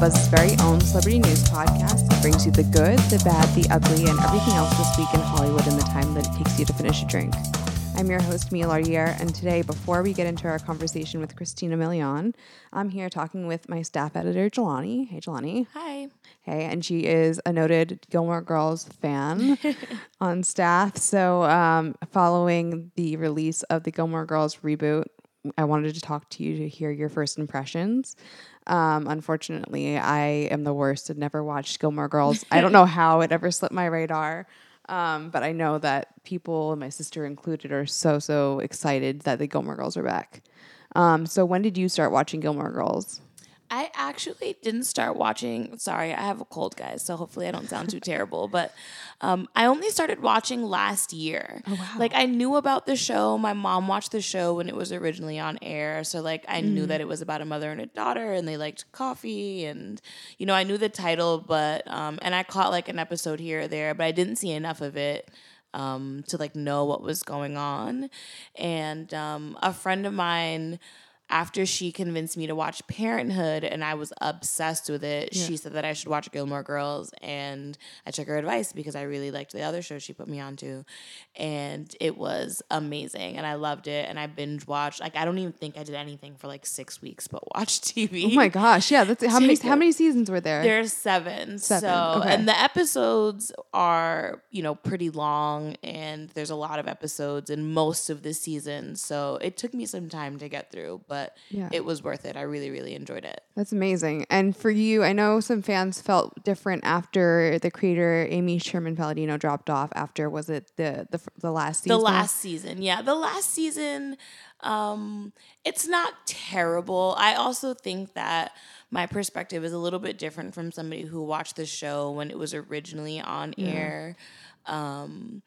Buzz, Buzz's very own celebrity news podcast. It brings you the good, the bad, the ugly, and everything else this week in Hollywood in the time that it takes you to finish a drink. I'm your host, Mia Lardier, and today, before we get into our conversation with Christina Milian, I'm here talking with my staff editor, Jelani. Hey, Jelani. Hi. Hey, and she is a noted Gilmore Girls fan on staff. So, um, following the release of the Gilmore Girls reboot, I wanted to talk to you to hear your first impressions. Um, unfortunately, I am the worst and never watched Gilmore Girls. I don't know how it ever slipped my radar. Um, but I know that people, my sister included, are so, so excited that the Gilmore Girls are back. Um, so when did you start watching Gilmore Girls? I actually didn't start watching. Sorry, I have a cold, guys, so hopefully I don't sound too terrible. But um, I only started watching last year. Oh, wow. Like I knew about the show. My mom watched the show when it was originally on air, so like I mm. knew that it was about a mother and a daughter, and they liked coffee, and you know I knew the title, but um, and I caught like an episode here or there, but I didn't see enough of it. Um, to like know what was going on, and um, a friend of mine after she convinced me to watch Parenthood and I was obsessed with it, yeah. she said that I should watch Gilmore Girls. And I took her advice because I really liked the other show she put me onto. And it was amazing. And I loved it. And I binge watched. Like, I don't even think I did anything for like six weeks but watch TV. Oh my gosh. Yeah. That's how many, how many seasons were there? There's seven. seven. So, okay. and the episodes are, you know, pretty long. And there's a lot of episodes in most of the seasons. So it took me some time to get through. But but yeah. it was worth it. I really, really enjoyed it. That's amazing. And for you, I know some fans felt different after the creator Amy Sherman Palladino dropped off. After was it the the, the last season? The last season, yeah, the last season. Um, it's not terrible. I also think that my perspective is a little bit different from somebody who watched the show when it was originally on yeah. air. Um,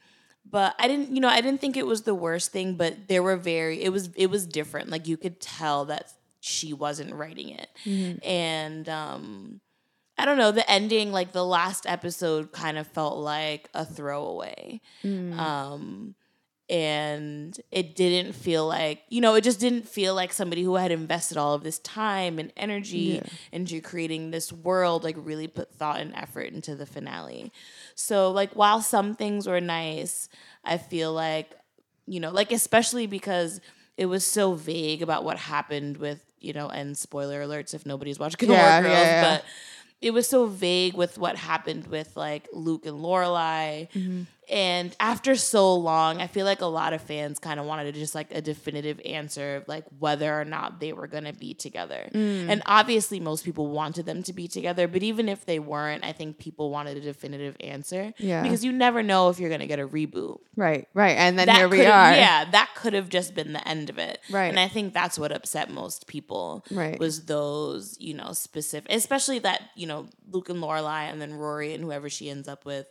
but I didn't, you know, I didn't think it was the worst thing, but there were very, it was, it was different. Like you could tell that she wasn't writing it. Mm-hmm. And, um, I don't know, the ending, like the last episode kind of felt like a throwaway. Mm. Um, and it didn't feel like you know it just didn't feel like somebody who had invested all of this time and energy yeah. into creating this world like really put thought and effort into the finale so like while some things were nice i feel like you know like especially because it was so vague about what happened with you know and spoiler alerts if nobody's watched Gilmore yeah, Girls yeah, but it was so vague with what happened with like Luke and Lorelai mm-hmm. And after so long, I feel like a lot of fans kind of wanted just like a definitive answer, of like whether or not they were going to be together. Mm. And obviously, most people wanted them to be together, but even if they weren't, I think people wanted a definitive answer. Yeah. Because you never know if you're going to get a reboot. Right, right. And then that here we are. Yeah, that could have just been the end of it. Right. And I think that's what upset most people. Right. Was those, you know, specific, especially that, you know, Luke and Lorelai and then Rory and whoever she ends up with,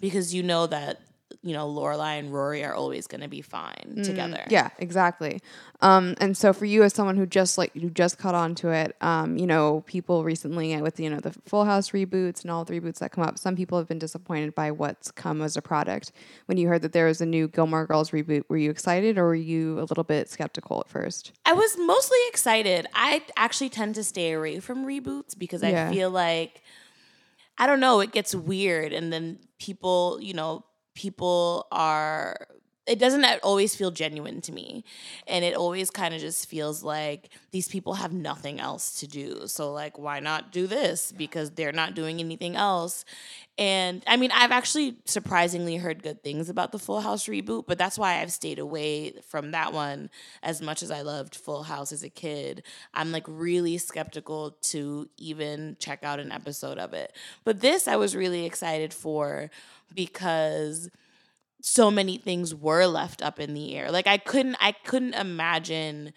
because you know that you know, Lorelai and Rory are always going to be fine mm, together. Yeah, exactly. Um, and so for you as someone who just like who just caught on to it, um, you know, people recently with you know the Full House reboots and all the reboots that come up, some people have been disappointed by what's come as a product. When you heard that there was a new Gilmore Girls reboot, were you excited or were you a little bit skeptical at first? I was mostly excited. I actually tend to stay away from reboots because yeah. I feel like I don't know, it gets weird and then people, you know, people are it doesn't always feel genuine to me. And it always kind of just feels like these people have nothing else to do. So like why not do this? Because they're not doing anything else. And i mean i've actually surprisingly heard good things about the full house reboot but that's why i've stayed away from that one as much as i loved full house as a kid. I'm like really skeptical to even check out an episode of it. But this i was really excited for because so many things were left up in the air. Like I couldn't I couldn't imagine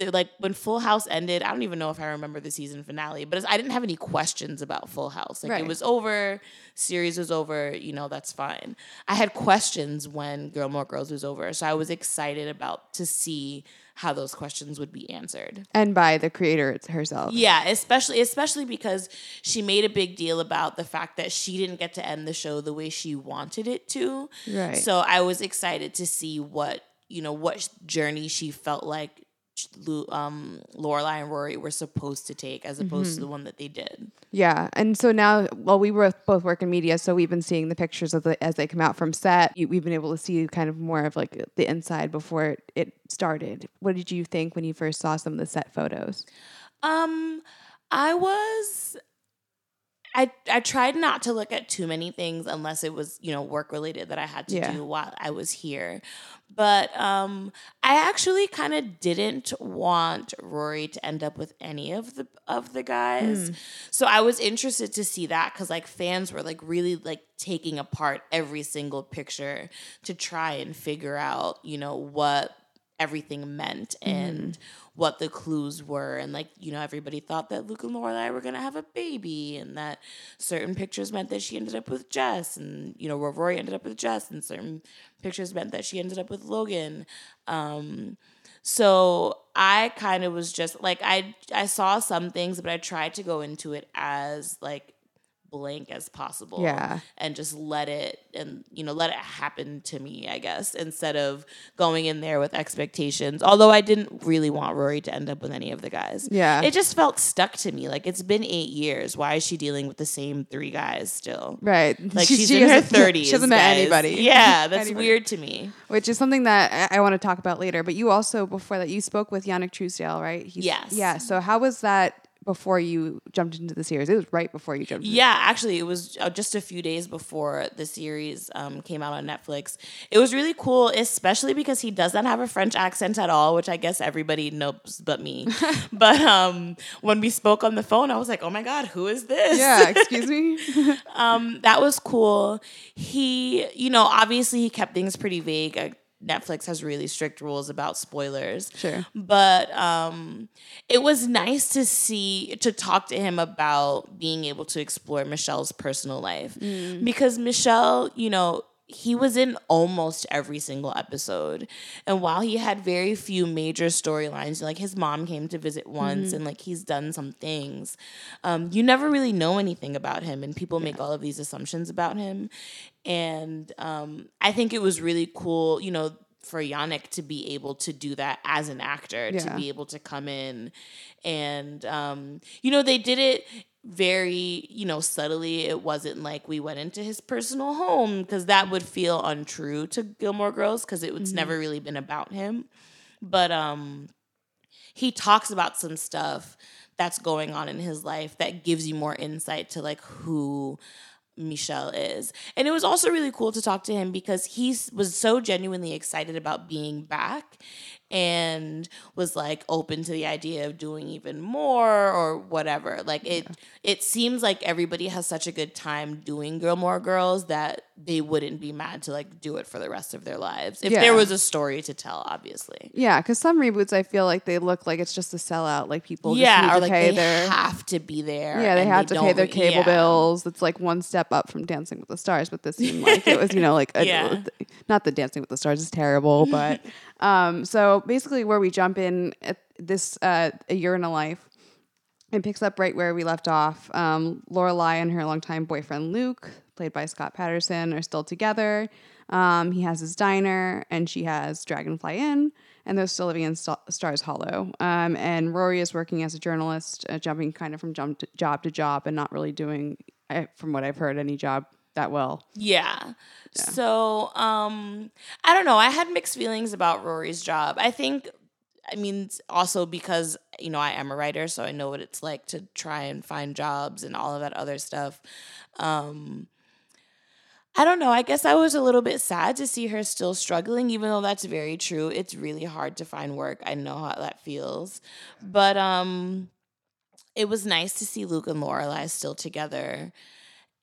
like when Full House ended, I don't even know if I remember the season finale, but I didn't have any questions about Full House. Like right. it was over, series was over, you know, that's fine. I had questions when Gilmore Girls was over, so I was excited about to see how those questions would be answered. And by the creator herself. Yeah, especially especially because she made a big deal about the fact that she didn't get to end the show the way she wanted it to. Right. So I was excited to see what, you know, what journey she felt like um, Lorelai and Rory were supposed to take, as opposed Mm-hmm. to the one that they did. Yeah, and so now, well, we were both work in media, so we've been seeing the pictures of the as they come out from set. We've been able to see kind of more of like the inside before it, it started. What did you think when you first saw some of the set photos? Um, I was. I, I tried not to look at too many things unless it was you know work related that I had to Yeah. do while I was here, but um I actually kind of didn't want Rory to end up with any of the of the guys, so I was interested to see that because like fans were like really like taking apart every single picture to try and figure out you know what everything meant and what the clues were. And like you know everybody thought that Luke and Lorelai were gonna have a baby and that certain pictures meant that she ended up with Jess and you know Rory ended up with Jess and certain pictures meant that she ended up with Logan. Um so I kind of was just like I I saw some things but I tried to go into it as like blank as possible Yeah. and just let it and you know let it happen to me i guess instead of going in there with expectations although i didn't really want rory to end up with any of the guys Yeah. it just felt stuck to me like it's been eight years why is she dealing with the same three guys still Right, like She- she's she in her hasn't- 30s She hasn't met guys. anybody. yeah that's Anybody. weird to me which is something that I, I want to talk about later. But you also before that you spoke with Yanic Truesdale, right? He's, Yes. Yeah. So how was that before you jumped into the series? It was right before you jumped. into Yeah, actually, it was uh, just a few days before the series um, came out on Netflix. It was really cool, especially because he does not have a French accent at all, which I guess everybody knows but me. but um, when we spoke on the phone, I was like, "Oh my god, who is this?" Yeah. Excuse me. um, that was cool. He, you know, obviously he kept things pretty vague. Uh, Netflix has really strict rules about spoilers. Sure. But um, it was nice to see, to talk to him about being able to explore Michelle's personal life. Because Michelle, you know, he was in almost every single episode. And while he had very few major storylines, like his mom came to visit once and like he's done some things, um, you never really know anything about him. And people make all of these assumptions about him. And um, I think it was really cool, you know, for Yanic to be able to do that as an actor, to be able to come in and, um, you know, they did it very, you know, subtly. It wasn't like we went into his personal home because that would feel untrue to Gilmore Girls because it, it's never really been about him. But um, he talks about some stuff that's going on in his life that gives you more insight to like who Michelle is. And it was also really cool to talk to him because he was so genuinely excited about being back and was like open to the idea of doing even more or whatever. Like it it seems like everybody has such a good time doing Gilmore Girls that they wouldn't be mad to like do it for the rest of their lives. If Yeah. there was a story to tell, obviously. Yeah, because some reboots I feel like they look like it's just a sellout. Like people just yeah, need or like pay they their have to be there. yeah they have to pay their cable yeah. bills. It's like one step up from Dancing with the Stars, but this seemed like it was you know like a, Yeah. not that Dancing with the Stars is terrible, but um so basically where we jump in at this uh, a year in a life. It picks up right where we left off. Um, Lorelai and her longtime boyfriend Luke, played by Scott Patterson, are still together. Um, he has his diner, and she has Dragonfly Inn, and they're still living in St- Stars Hollow. Um, and Rory is working as a journalist, uh, jumping kind of from jump to, job to job, and not really doing, uh, from what I've heard, any job that well. Yeah. So, um, I don't know. I had mixed feelings about Rory's job. I think, I mean, also because, you know, I am a writer, so I know what it's like to try and find jobs and all of that other stuff. Um, I don't know. I guess I was a little bit sad to see her still struggling, even though that's very true. It's really hard to find work. I know how that feels. But um, it was nice to see Luke and Lorelai still together.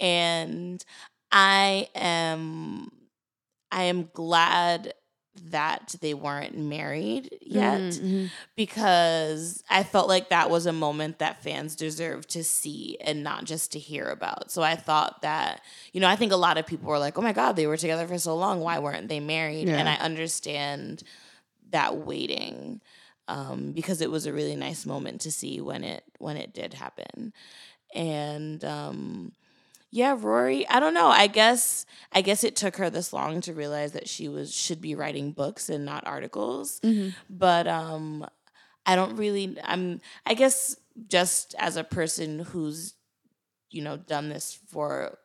And I am I am glad that they weren't married yet Mm-hmm. because I felt like that was a moment that fans deserve to see and not just to hear about. So I thought that, you know, I think a lot of people were like, "Oh my god, they were together for so long. Why weren't they married?" And I understand that waiting um, because it was a really nice moment to see when it when it did happen. And um, yeah, Rory, I don't know. I guess I guess it took her this long to realize that she was should be writing books and not articles. Mm-hmm. But um I don't really I'm I guess just as a person who's you know done this for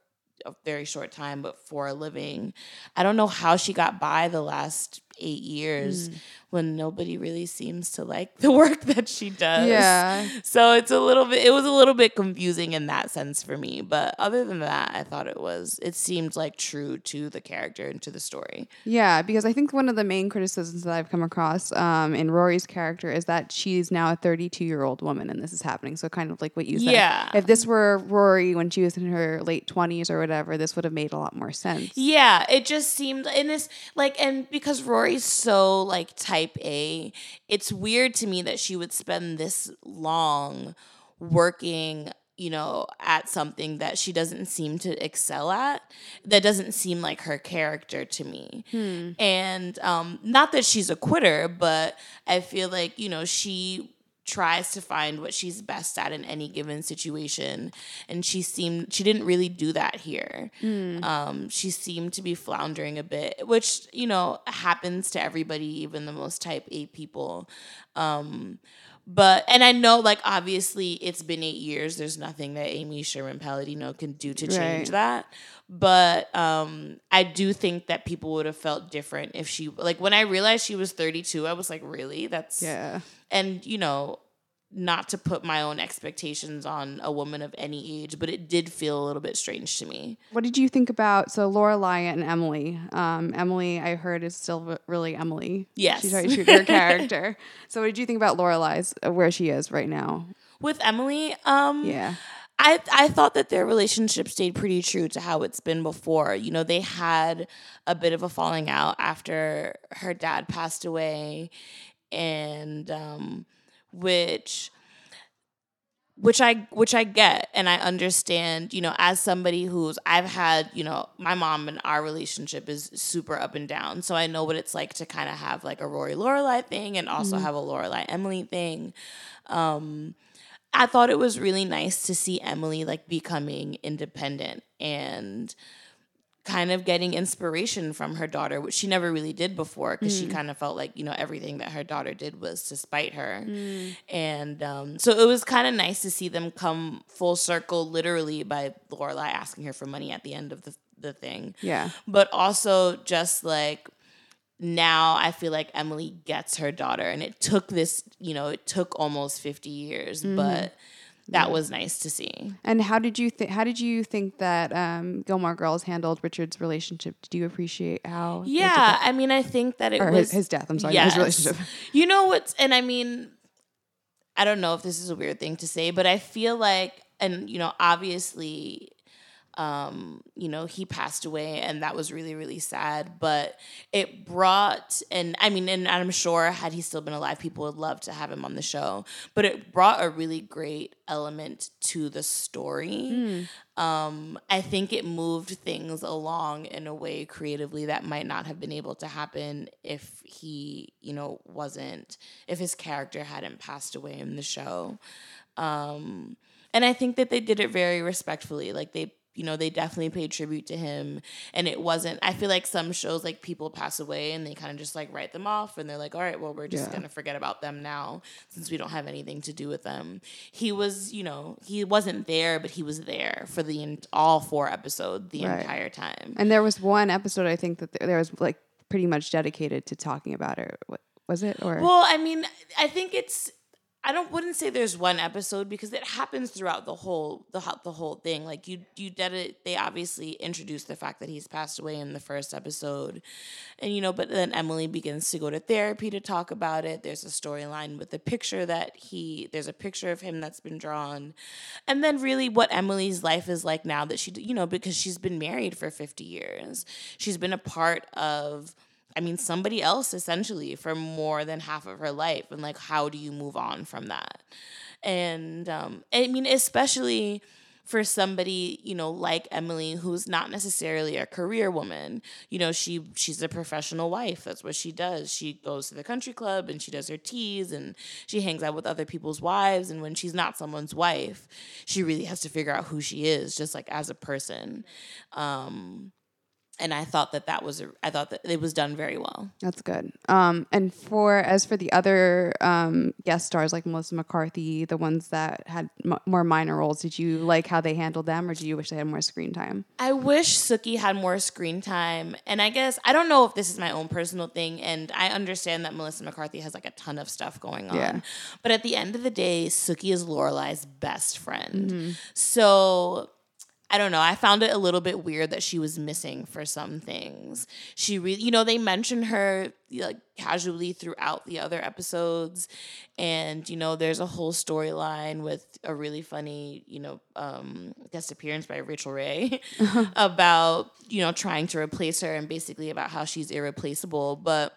a very short time but for a living, I don't know how she got by the last 8 years mm when nobody really seems to like the work that she does. Yeah. So it's a little bit it was a little bit confusing in that sense for me, but other than that, I thought it was it seemed like true to the character and to the story. Yeah, because I think one of the main criticisms that I've come across um, in Rory's character is that she's now a 32 year old woman and this is happening. So kind of like what you said. Yeah. If this were Rory when she was in her late 20s or whatever, this would have made a lot more sense. Yeah, it just seemed in this like and because So like type A, it's weird to me that she would spend this long working you know, at something that she doesn't seem to excel at. That doesn't seem like her character to me. Hmm. And um, not that she's a quitter, but I feel like, you know, she tries to find what she's best at in any given situation. And she seemed she didn't really do that here. Mm. um, she seemed to be floundering a bit which you know happens to everybody even the most type a people. Um, but and I know like obviously it's been eight years. There's nothing that Amy Sherman Palladino can do to change right. that. But um I do think that people would have felt different if she like when I realized she was 32, I was like, really? That's yeah. And you know, not to put my own expectations on a woman of any age, but it did feel a little bit strange to me. What did you think about so Laura Lorelai and Emily? Um, Emily, I heard, is still really Emily. Yes, she's very true to her character. So, what did you think about Lorelai's uh, where she is right now with Emily? Um, yeah. I, I thought that their relationship stayed pretty true to how it's been before. You know, they had a bit of a falling out after her dad passed away, and um, which which I which I get and I understand, you know, as somebody who's I've had, you know, my mom and our relationship is super up and down. So I know what it's like to kind of have like a Rory Lorelai thing and also mm-hmm. have a Lorelai Emily thing. Um I thought it was really nice to see Emily like becoming independent and kind of getting inspiration from her daughter, which she never really did before because mm. she kind of felt like, you know, everything that her daughter did was to spite her. Mm. And um, so it was kind of nice to see them come full circle, literally, by Lorelai asking her for money at the end of the, the thing. Yeah. But also just like, now I feel like Emily gets her daughter, and it took this, you know, it took almost 50 years, mm. but that yeah. was nice to see. And how did you think? How did you think that um, Gilmore Girls handled Richard's relationship? Did you appreciate how? Yeah, I mean, I think that it or was his, his death. I'm sorry, yes. his relationship. You know what's? And I mean, I don't know if this is a weird thing to say, but I feel like, and you know, obviously, um, you know, he passed away and that was really, really sad. But it brought, and I mean, and I'm sure had he still been alive, people would love to have him on the show. But it brought a really great element to the story. Mm. Um, I think it moved things along in a way creatively that might not have been able to happen if he, you know, wasn't, if his character hadn't passed away in the show. Um, and I think that they did it very respectfully. Like they you know, they definitely paid tribute to him. And it wasn't, I feel like some shows, like people pass away and they kind of just like write them off and they're like, all right, well, we're just yeah. going to forget about them now since we don't have anything to do with them. He was, you know, he wasn't there, but he was there for the all four episodes the right. entire time. And there was one episode, I think, that there was like pretty much dedicated to talking about it. Was it? Or well, I mean, I think it's I don't wouldn't say there's one episode because it happens throughout the whole the the whole thing. Like you you did it. They obviously introduced the fact that he's passed away in the first episode, and you know. But then Emily begins to go to therapy to talk about it. There's a storyline with the picture that he. There's a picture of him that's been drawn, and then really what Emily's life is like now that she you know because she's been married for 50 years. She's been a part of I mean, somebody else essentially for more than half of her life. And like, how do you move on from that? And um, I mean, especially for somebody you know like Emily who's not necessarily a career woman you know she she's a professional wife that's what she does she goes to the country club and she does her teas and she hangs out with other people's wives and when she's not someone's wife she really has to figure out who she is just like as a person um and I thought that that was a, I thought that it was done very well. That's good. Um, and for as for the other um, guest stars like Melissa McCarthy, the ones that had m- more minor roles, did you like how they handled them, or do you wish they had more screen time? I wish Sookie had more screen time, and I guess I don't know if this is my own personal thing, and I understand that Melissa McCarthy has like a ton of stuff going on, Yeah. but at the end of the day, Sookie is Lorelai's best friend, so. I don't know. I found it a little bit weird that she was missing for some things. She really, you know, they mention her like casually throughout the other episodes, and you know, there's a whole storyline with a really funny, you know, um, guest appearance by Rachael Ray about you know trying to replace her and basically about how she's irreplaceable, but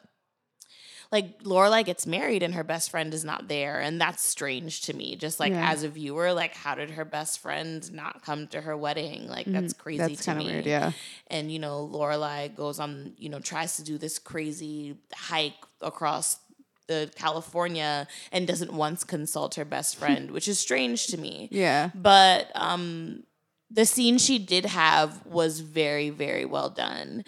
like Lorelai gets married and her best friend is not there, and that's strange to me. Just like Yeah. as a viewer, like how did her best friend not come to her wedding? Like that's crazy Mm-hmm. That's to kind me. of weird. Yeah. And you know, Lorelai goes on, you know, tries to do this crazy hike across the California and doesn't once consult her best friend, which is strange to me. Yeah. But um the scene she did have was very, very well done.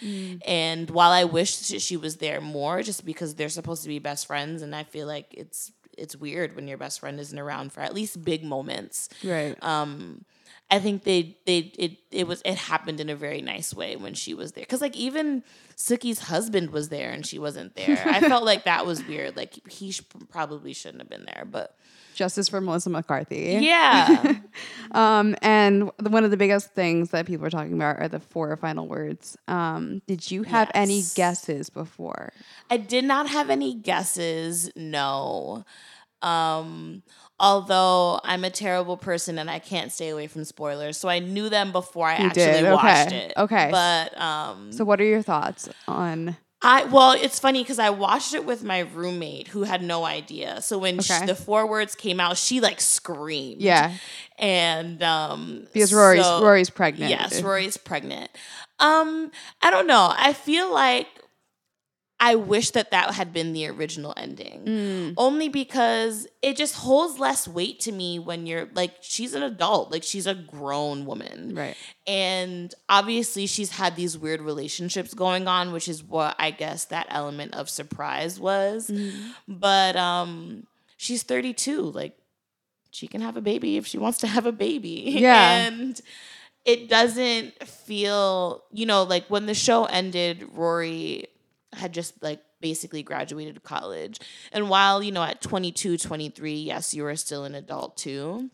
And while I wish she was there more, just because they're supposed to be best friends, and I feel like it's it's weird when your best friend isn't around for at least big moments. Right. Um, I think they they it it was it happened in a very nice way when she was there because like even Sookie's husband was there and she wasn't there. I felt like that was weird. Like he sh- probably shouldn't have been there, but Justice for Melissa McCarthy. yeah. Um, and one of the biggest things that people are talking about are the four final words. Um, did you have any guesses before? I did not have any guesses. No. Um, although I'm a terrible person and I can't stay away from spoilers, so I knew them before I You actually did, okay, watched it. okay. But um, So, what are your thoughts on? I well, it's funny because I watched it with my roommate who had no idea. So when Okay. the four words came out, she like screamed. Yeah, and um, because Rory's so- Rory's pregnant. Yes, Rory's pregnant. Um, I don't know. I feel like I wish that that had been the original ending. Mm, Only because it just holds less weight to me when you're like she's an adult, like she's a grown woman. right. And obviously she's had these weird relationships going on, which is what I guess that element of surprise was. Mm-hmm. But um she's 32, like she can have a baby if she wants to have a baby. Yeah. And it doesn't feel, you know, like when the show ended, Rory had just like basically graduated college. And while, you know, at 22, 23, yes, you were still an adult too.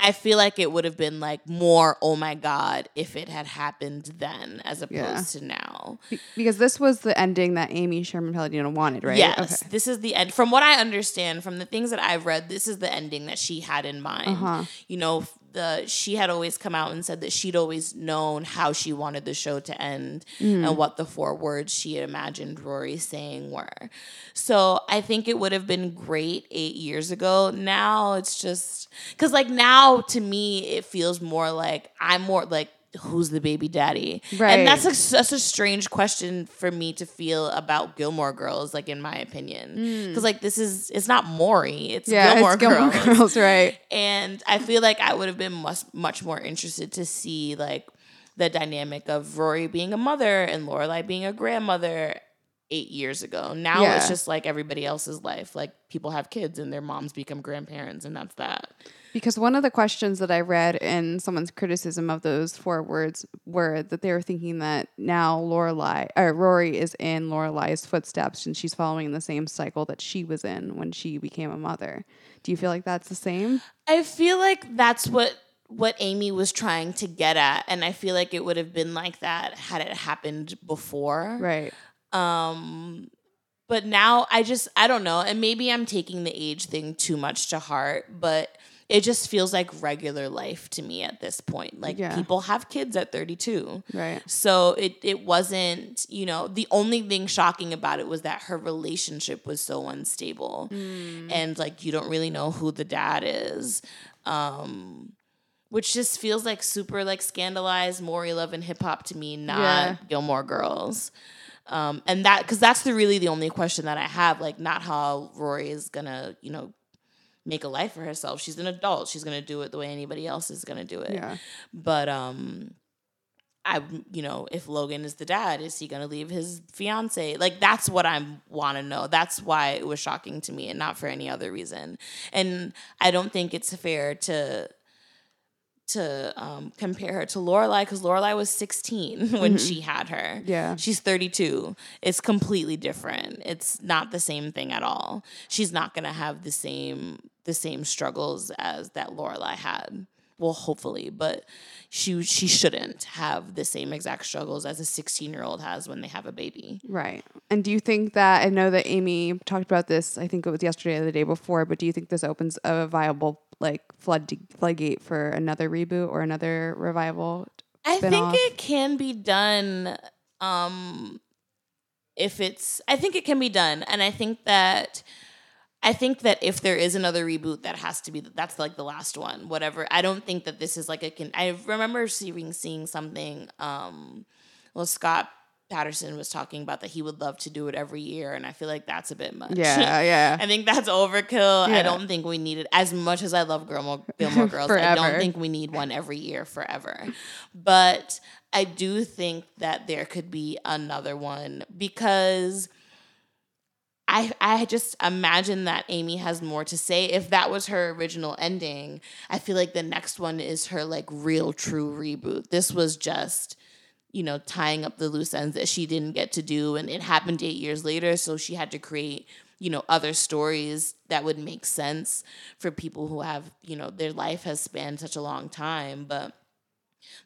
I feel like it would have been like more, oh my God, if it had happened then as opposed Yeah. to now. Be- because this was the ending that Amy Sherman Palladino wanted, right? Yes, Okay. this is the end. From what I understand, from the things that I've read, this is the ending that she had in mind. Uh-huh. You know, the she had always come out and said that she'd always known how she wanted the show to end Mm. and what the four words she had imagined Rory saying were. So I think it would have been great eight years ago. Now it's just because, like, now to me it feels more like I'm more like. Who's the baby daddy? Right. And that's a, such a strange question for me to feel about Gilmore Girls, like in my opinion, because like this is it's not Maury, it's Mm. Yeah, Gilmore, it's Gilmore Girls. Girls, right? And I feel like I would have been much much more interested to see like the dynamic of Rory being a mother and Lorelai being a grandmother eight years ago. Now Yeah. it's just like everybody else's life. Like people have kids and their moms become grandparents, and that's that. Because one of the questions that I read in someone's criticism of those four words were that they were thinking that now Lorelai or Rory is in Lorelai's footsteps and she's following the same cycle that she was in when she became a mother. Do you feel like that's the same? I feel like that's what what Amy was trying to get at, and I feel like it would have been like that had it happened before. Right. Um, but now I just I don't know, and maybe I'm taking the age thing too much to heart, but it just feels like regular life to me at this point. Like Yeah. people have kids at 32. Right. So it it wasn't, you know, the only thing shocking about it was that her relationship was so unstable. And like you don't really know who the dad is. Um which just feels like super like scandalized Maury Love and hip hop to me, not Yeah. Gilmore Girls. Um, and that because that's the really the only question that I have, like not how Rory is gonna, you know, make a life for herself. She's an adult. She's gonna do it the way anybody else is gonna do it Yeah. but um I, you know, if Logan is the dad, is he gonna leave his fiance? Like that's what I want to know. That's why it was shocking to me, and not for any other reason. And I don't think it's fair to to um, compare her to Lorelai because Lorelai was 16 when she had her. Yeah. She's 32. It's completely different. It's not the same thing at all. She's not gonna have the same the same struggles as that Lorelai had. Well, hopefully, but she she shouldn't have the same exact struggles as a 16 year old has when they have a baby. Right. And do you think that I know that Amy talked about this, I think it was yesterday or the day before, but do you think this opens a viable like flood floodgate for another reboot or another revival? I think it can be done um if it's I think it can be done and I think that I think that if there is another reboot that has to be that's like the last one whatever I don't think that this is like a can I remember seeing seeing something um well Scott Patterson was talking about that he would love to do it every year and I feel like that's a bit much. Yeah, yeah. I think that's overkill. Yeah. I don't think we need it as much as I love Gilmore, Gilmore Girls. I don't think we need one every year forever. But I do think that there could be another one because I I just imagine that Amy has more to say. If that was her original ending, I feel like the next one is her like real true reboot. This was just you know tying up the loose ends that she didn't get to do and it happened 8 years later so she had to create you know other stories that would make sense for people who have you know their life has spanned such a long time but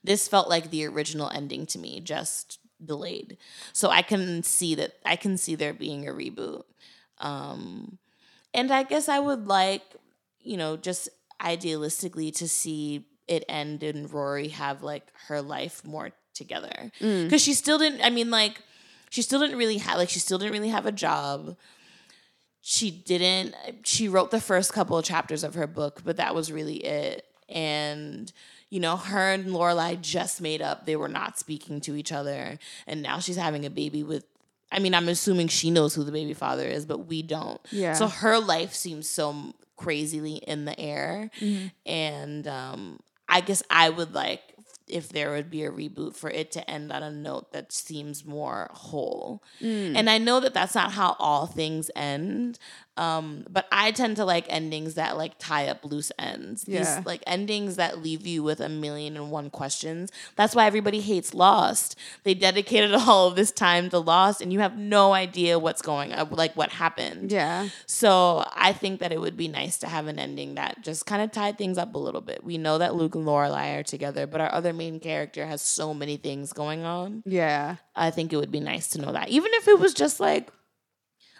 this felt like the original ending to me just delayed. So i can see that i can see there being a reboot. Um and i guess i would like you know just idealistically to see it end and rory have like her life more together. Because she still didn't i mean like she still didn't really have like she still didn't really have a job. She didn't she wrote the first couple of chapters of her book but that was really it. And you know her and lorelai just made up. They were not speaking to each other. And now she's having a baby with i mean i'm assuming she knows who the baby father is but we don't. Yeah. so her life seems so crazily in the air. And um i guess i would like if there would be a reboot for it to end on a note that seems more whole. And i know that that's not how all things end um, but i tend to like endings that like tie up loose ends Yeah. these like endings that leave you with a million and one questions that's why everybody hates lost they dedicated all of this time to lost and you have no idea what's going on like what happened Yeah. so I think that it would be nice to have an ending that just kind of tied things up a little bit. We know that Luke and Lorelai are together, but our other main character has so many things going on. Yeah. I think it would be nice to know that, even if it was just like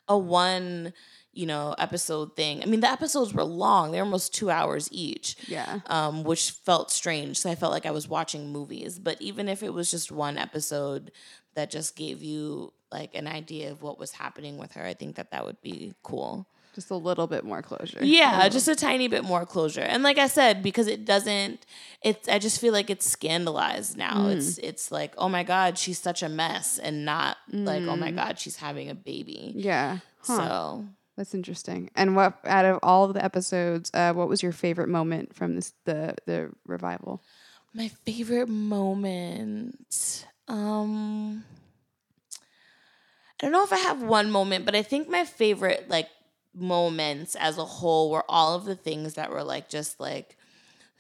a one, you know, episode thing. I mean, the episodes were long; they're almost two hours each Yeah. um, which felt strange. So I felt like I was watching movies. But even if it was just one episode that just gave you like an idea of what was happening with her, I think that that would be cool. Just a little bit more closure. Yeah, just a tiny bit more closure. And like I said, because it doesn't, it's I just feel like it's scandalized now. Mm. It's it's like oh my god, she's such a mess, and not like oh Mm. my god, she's having a baby. Yeah. Huh. So That's interesting. And what out of all of the episodes, uh, what was your favorite moment from this the the revival? My favorite moment. Um I don't know if I have one moment, but I think my favorite like moments as a whole were all of the things that were like just like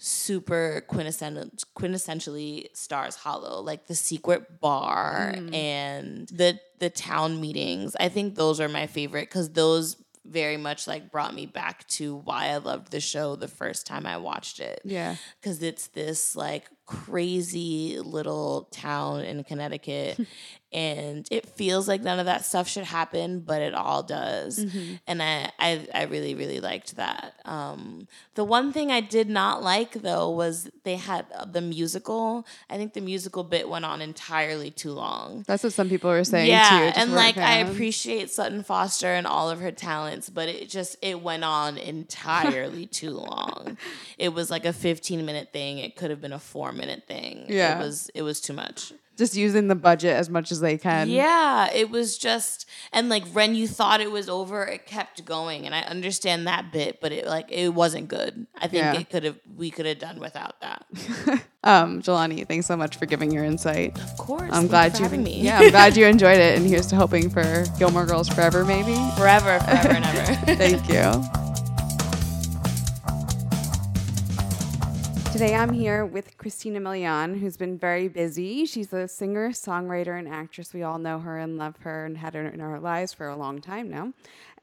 super quintessential quintessentially stars hollow like the secret bar and the the town meetings i think those are my favorite because those very much like brought me back to why i loved the show the first time i watched it Yeah. because it's this like crazy little town in Connecticut. and it feels like none of that stuff should happen, but it all does. And I, I I really, really liked that. Um, the one thing I did not like though was they had uh, the musical. I think the musical bit went on entirely too long. That's what some people were saying Yeah, too. and like I appreciate Sutton Foster and all of her talents, but it just it went on entirely too long. It was like a 15 minute thing. It could have been a 4 minute thing. Yeah. It was it was too much. just using the budget as much as they can. Yeah, it was just and like when you thought it was over, it kept going, and I understand that bit, but it like it wasn't good. I think Yeah. it could have we could have done without that. Um, Jelani, thanks so much for giving your insight. Of course, I'm glad you having me. Yeah, I'm glad you enjoyed it, and here's to hoping for Gilmore Girls forever, maybe. forever, forever and ever. Thank you. Today I'm here with Christina Milian, who's been very busy. She's a singer, songwriter, and actress. We all know her and love her and had her in our lives for a long time now.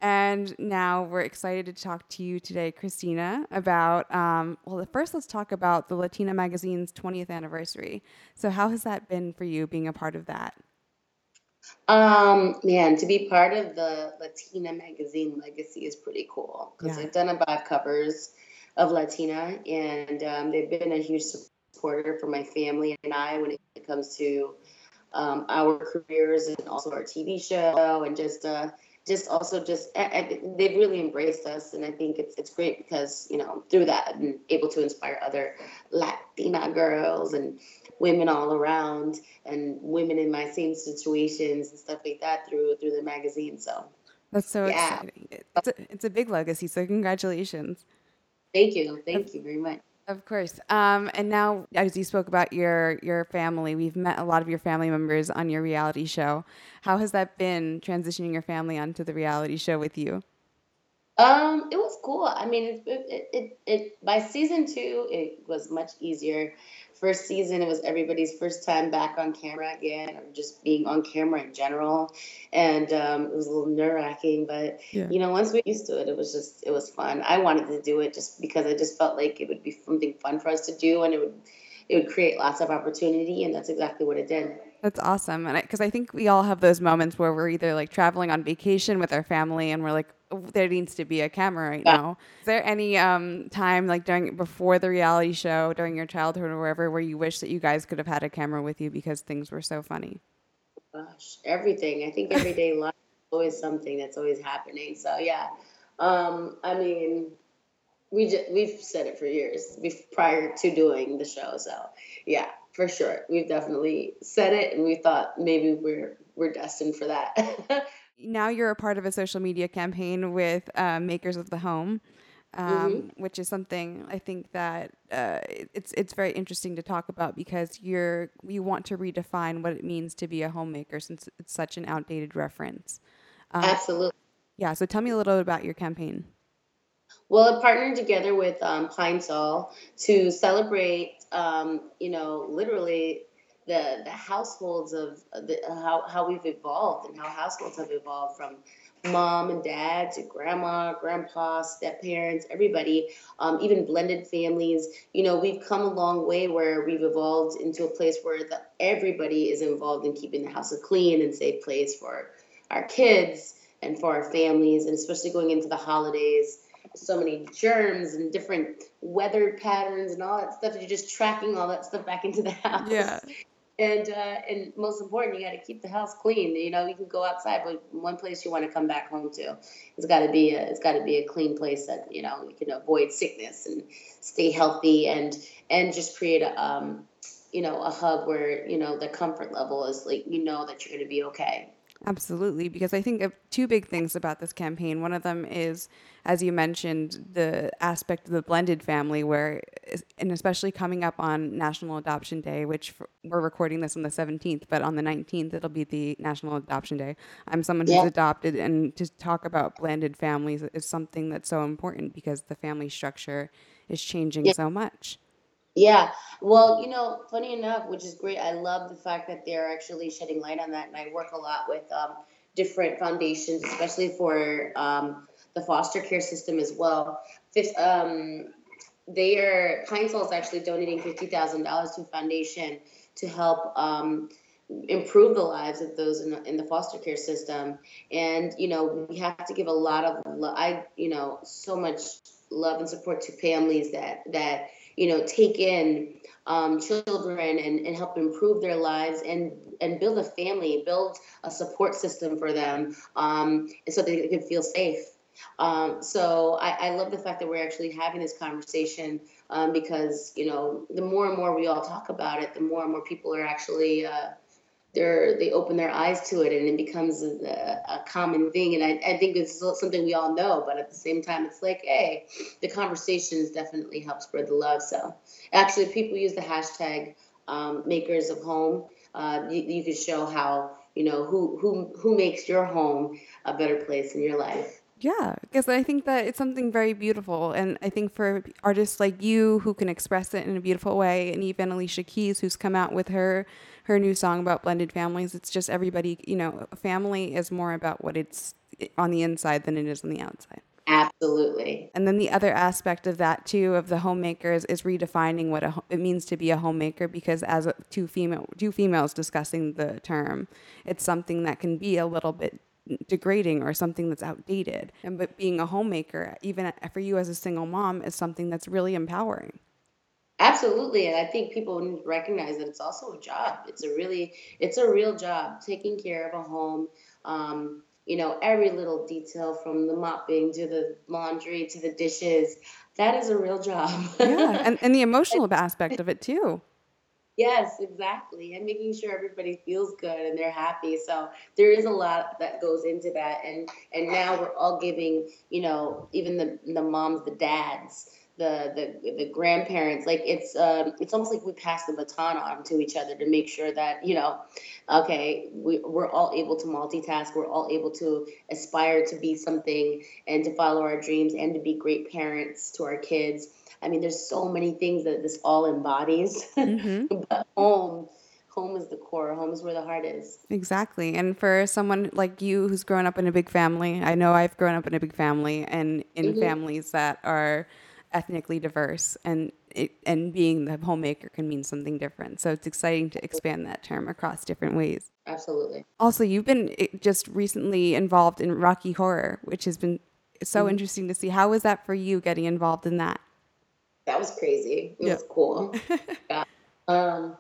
And now we're excited to talk to you today, Christina, about, um, well, first let's talk about the Latina Magazine's 20th anniversary. So, how has that been for you being a part of that? Um, man, to be part of the Latina magazine legacy is pretty cool because Yeah. I've done about covers of Latina, and um, they've been a huge supporter for my family and I when it comes to um, our careers and also our TV show, and just uh, just also just I, I, they've really embraced us, and I think it's it's great because you know through that I'm able to inspire other Latina girls and women all around and women in my same situations and stuff like that through through the magazine. So That's so Yeah. exciting. It's a, it's a big legacy, so congratulations. Thank you, thank you very much. Of course. Um, and now, as you spoke about your your family, we've met a lot of your family members on your reality show. How has that been transitioning your family onto the reality show with you? Um, it was cool. I mean, it, it, it, it by season two, it was much easier. First season, it was everybody's first time back on camera again, or just being on camera in general, and um, it was a little nerve wracking. But Yeah. you know, once we used to it, it was just it was fun. I wanted to do it just because I just felt like it would be something fun for us to do, and it would it would create lots of opportunity, and that's exactly what it did. That's awesome. And because I, think we all have those moments where we're either like traveling on vacation with our family and we're like, "Oh, there needs to be a camera right Yeah. now. Is there any um, time like during before the reality show, during your childhood or wherever, where you wish that you guys could have had a camera with you because things were so funny? Gosh, everything. I think everyday life is always something that's always happening. So yeah, um, I mean, we just, we've said it for years prior to doing the show. So yeah, for sure, we've definitely said it, and we thought maybe we're we're destined for that. now you're a part of a social media campaign with uh, Makers of the Home, um, which is something I think that uh, it's it's very interesting to talk about because you're you want to redefine what it means to be a homemaker since it's such an outdated reference. Um, Absolutely. yeah, so tell me a little bit about your campaign. Well, I partnered together with um, Pine Sol to celebrate, um, you know, literally the the households of the, how how we've evolved and how households have evolved from mom and dad to grandma, grandpa, step parents, everybody, um, even blended families. You know, we've come a long way where we've evolved into a place where the, everybody is involved in keeping the house a clean and safe place for our kids and for our families, and especially going into the holidays so many germs and different weather patterns and all that stuff. You're just tracking all that stuff back into the house. Yeah. And uh, and most important, you got to keep the house clean. You know, you can go outside, but one place you want to come back home to, it's got to be a it's got to be a clean place that you know you can avoid sickness and stay healthy and and just create a um you know a hub where you know the comfort level is like you know that you're going to be okay. Absolutely, because I think of two big things about this campaign. One of them is, as you mentioned, the aspect of the blended family, where, and especially coming up on National Adoption Day, which we're recording this on the 17th, but on the 19th, it'll be the National Adoption Day. I'm someone who's Yeah. adopted, and to talk about blended families is something that's so important because the family structure is changing Yeah. so much. Yeah, well, you know, funny enough, which is great. I love the fact that they're actually shedding light on that, and I work a lot with um, different foundations, especially for um, the foster care system as well. Fifth, um, they are Pine Sol is actually donating fifty thousand dollars to a foundation to help um, improve the lives of those in the, in the foster care system. And you know, we have to give a lot of lo- I you know so much love and support to families that that you know take in um, children and, and help improve their lives and and build a family, build a support system for them, um, so they can feel safe. Um, so I, I love the fact that we're actually having this conversation um, because you know the more and more we all talk about it, the more and more people are actually uh, they're they open their eyes to it and it becomes a, a common thing. And I, I think it's something we all know but at the same time it's like hey the conversations definitely help spread the love. So actually people use the hashtag um, makers of home. Uh, you, you can show how you know who who who makes your home a better place in your life yeah, because I think that it's something very beautiful. And I think for artists like you who can express it in a beautiful way, and even Alicia Keys, who's come out with her her new song about blended families, it's just everybody, you know, family is more about what it's on the inside than it is on the outside. Absolutely. And then the other aspect of that too of the homemakers is redefining what a, it means to be a homemaker because as a, two female two females discussing the term, it's something that can be a little bit degrading or something that's outdated. And but being a homemaker, even for you as a single mom, is something that's really empowering. Absolutely, and I think people need to recognize that it's also a job. It's a really, it's a real job taking care of a home. Um, you know, every little detail from the mopping to the laundry to the dishes. That is a real job. yeah, and, and the emotional aspect of it too. Yes, exactly. And making sure everybody feels good and they're happy. So there is a lot that goes into that. And and now we're all giving, you know, even the the moms, the dads, the the, the grandparents like it's um, it's almost like we pass the baton on to each other to make sure that you know okay we, we're all able to multitask we're all able to aspire to be something and to follow our dreams and to be great parents to our kids i mean there's so many things that this all embodies mm-hmm. but home home is the core home is where the heart is exactly and for someone like you who's grown up in a big family i know i've grown up in a big family and in mm-hmm. families that are ethnically diverse and it, and being the homemaker can mean something different. So it's exciting to expand that term across different ways. Absolutely. Also, you've been eh, just recently involved in Rocky Horror, which has been so mm-hmm. interesting to see. How was that for you getting involved in that? That was crazy. It yeah. was cool. yeah. Um,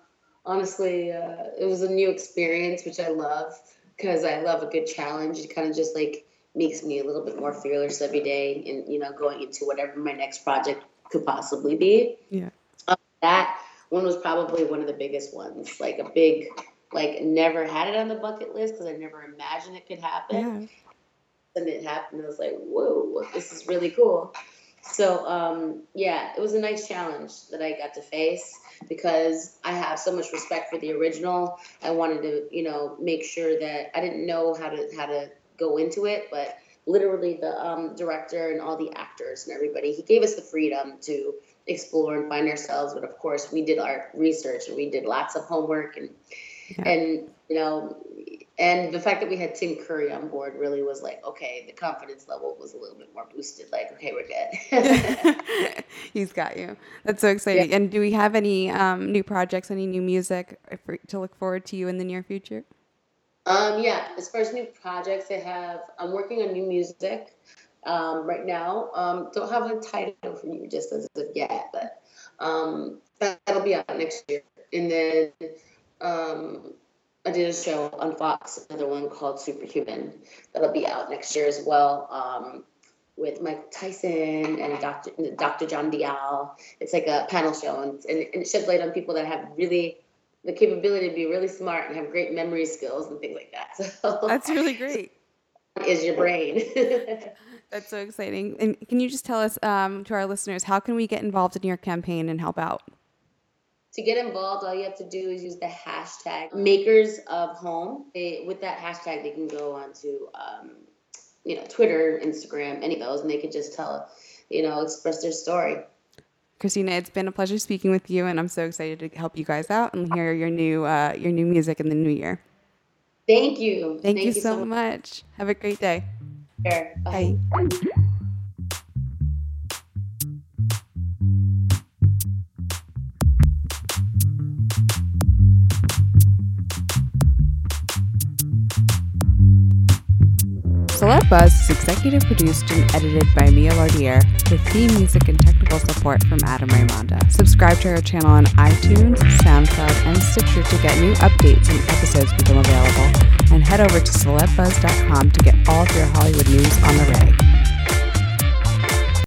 honestly, uh, it was a new experience, which I love because I love a good challenge. It kind of just like makes me a little bit more fearless every day and you know going into whatever my next project could possibly be. Yeah. Um, that one was probably one of the biggest ones like a big like never had it on the bucket list because i never imagined it could happen. Yeah. and it happened i was like whoa this is really cool. So um, yeah it was a nice challenge that i got to face because i have so much respect for the original. I wanted to you know make sure that i didn't know how to how to go into it, but literally the um, director and all the actors and everybody, he gave us the freedom to explore and find ourselves. But of course, we did our research and we did lots of homework and yeah. and you know, and the fact that we had Tim Curry on board really was like, okay, the confidence level was a little bit more boosted. Like, okay, we're good. He's got you. That's so exciting. Yeah. And do we have any um, new projects, any new music for, to look forward to you in the near future? Um, yeah, as far as new projects, I have, I'm working on new music um, right now. Um, don't have a title for you just as of yet, but um, that'll be out next year. And then um, I did a show on Fox, another one called Superhuman. That'll be out next year as well. Um, with Mike Tyson and Dr. Dr. John Dial. It's like a panel show, and, and it sheds light on people that have really the capability to be really smart and have great memory skills and things like that. So that's really great. Is your brain? that's so exciting. And can you just tell us um, to our listeners how can we get involved in your campaign and help out? To get involved, all you have to do is use the hashtag makers of home. They, with that hashtag, they can go onto um, you know Twitter, Instagram, any of those, and they can just tell you know express their story. Christina, it's been a pleasure speaking with you, and I'm so excited to help you guys out and hear your new uh, your new music in the new year. Thank you. Thank, Thank you, you, so much. much. Have a great day. Sure. Bye. Bye. Celeb Buzz is executive produced and edited by Mia Lardier, with theme music and technical support from Adam Raymonda. Subscribe to our channel on iTunes, SoundCloud, and Stitcher to get new updates and episodes become available. And head over to celebbuzz.com to get all of your Hollywood news on the reg.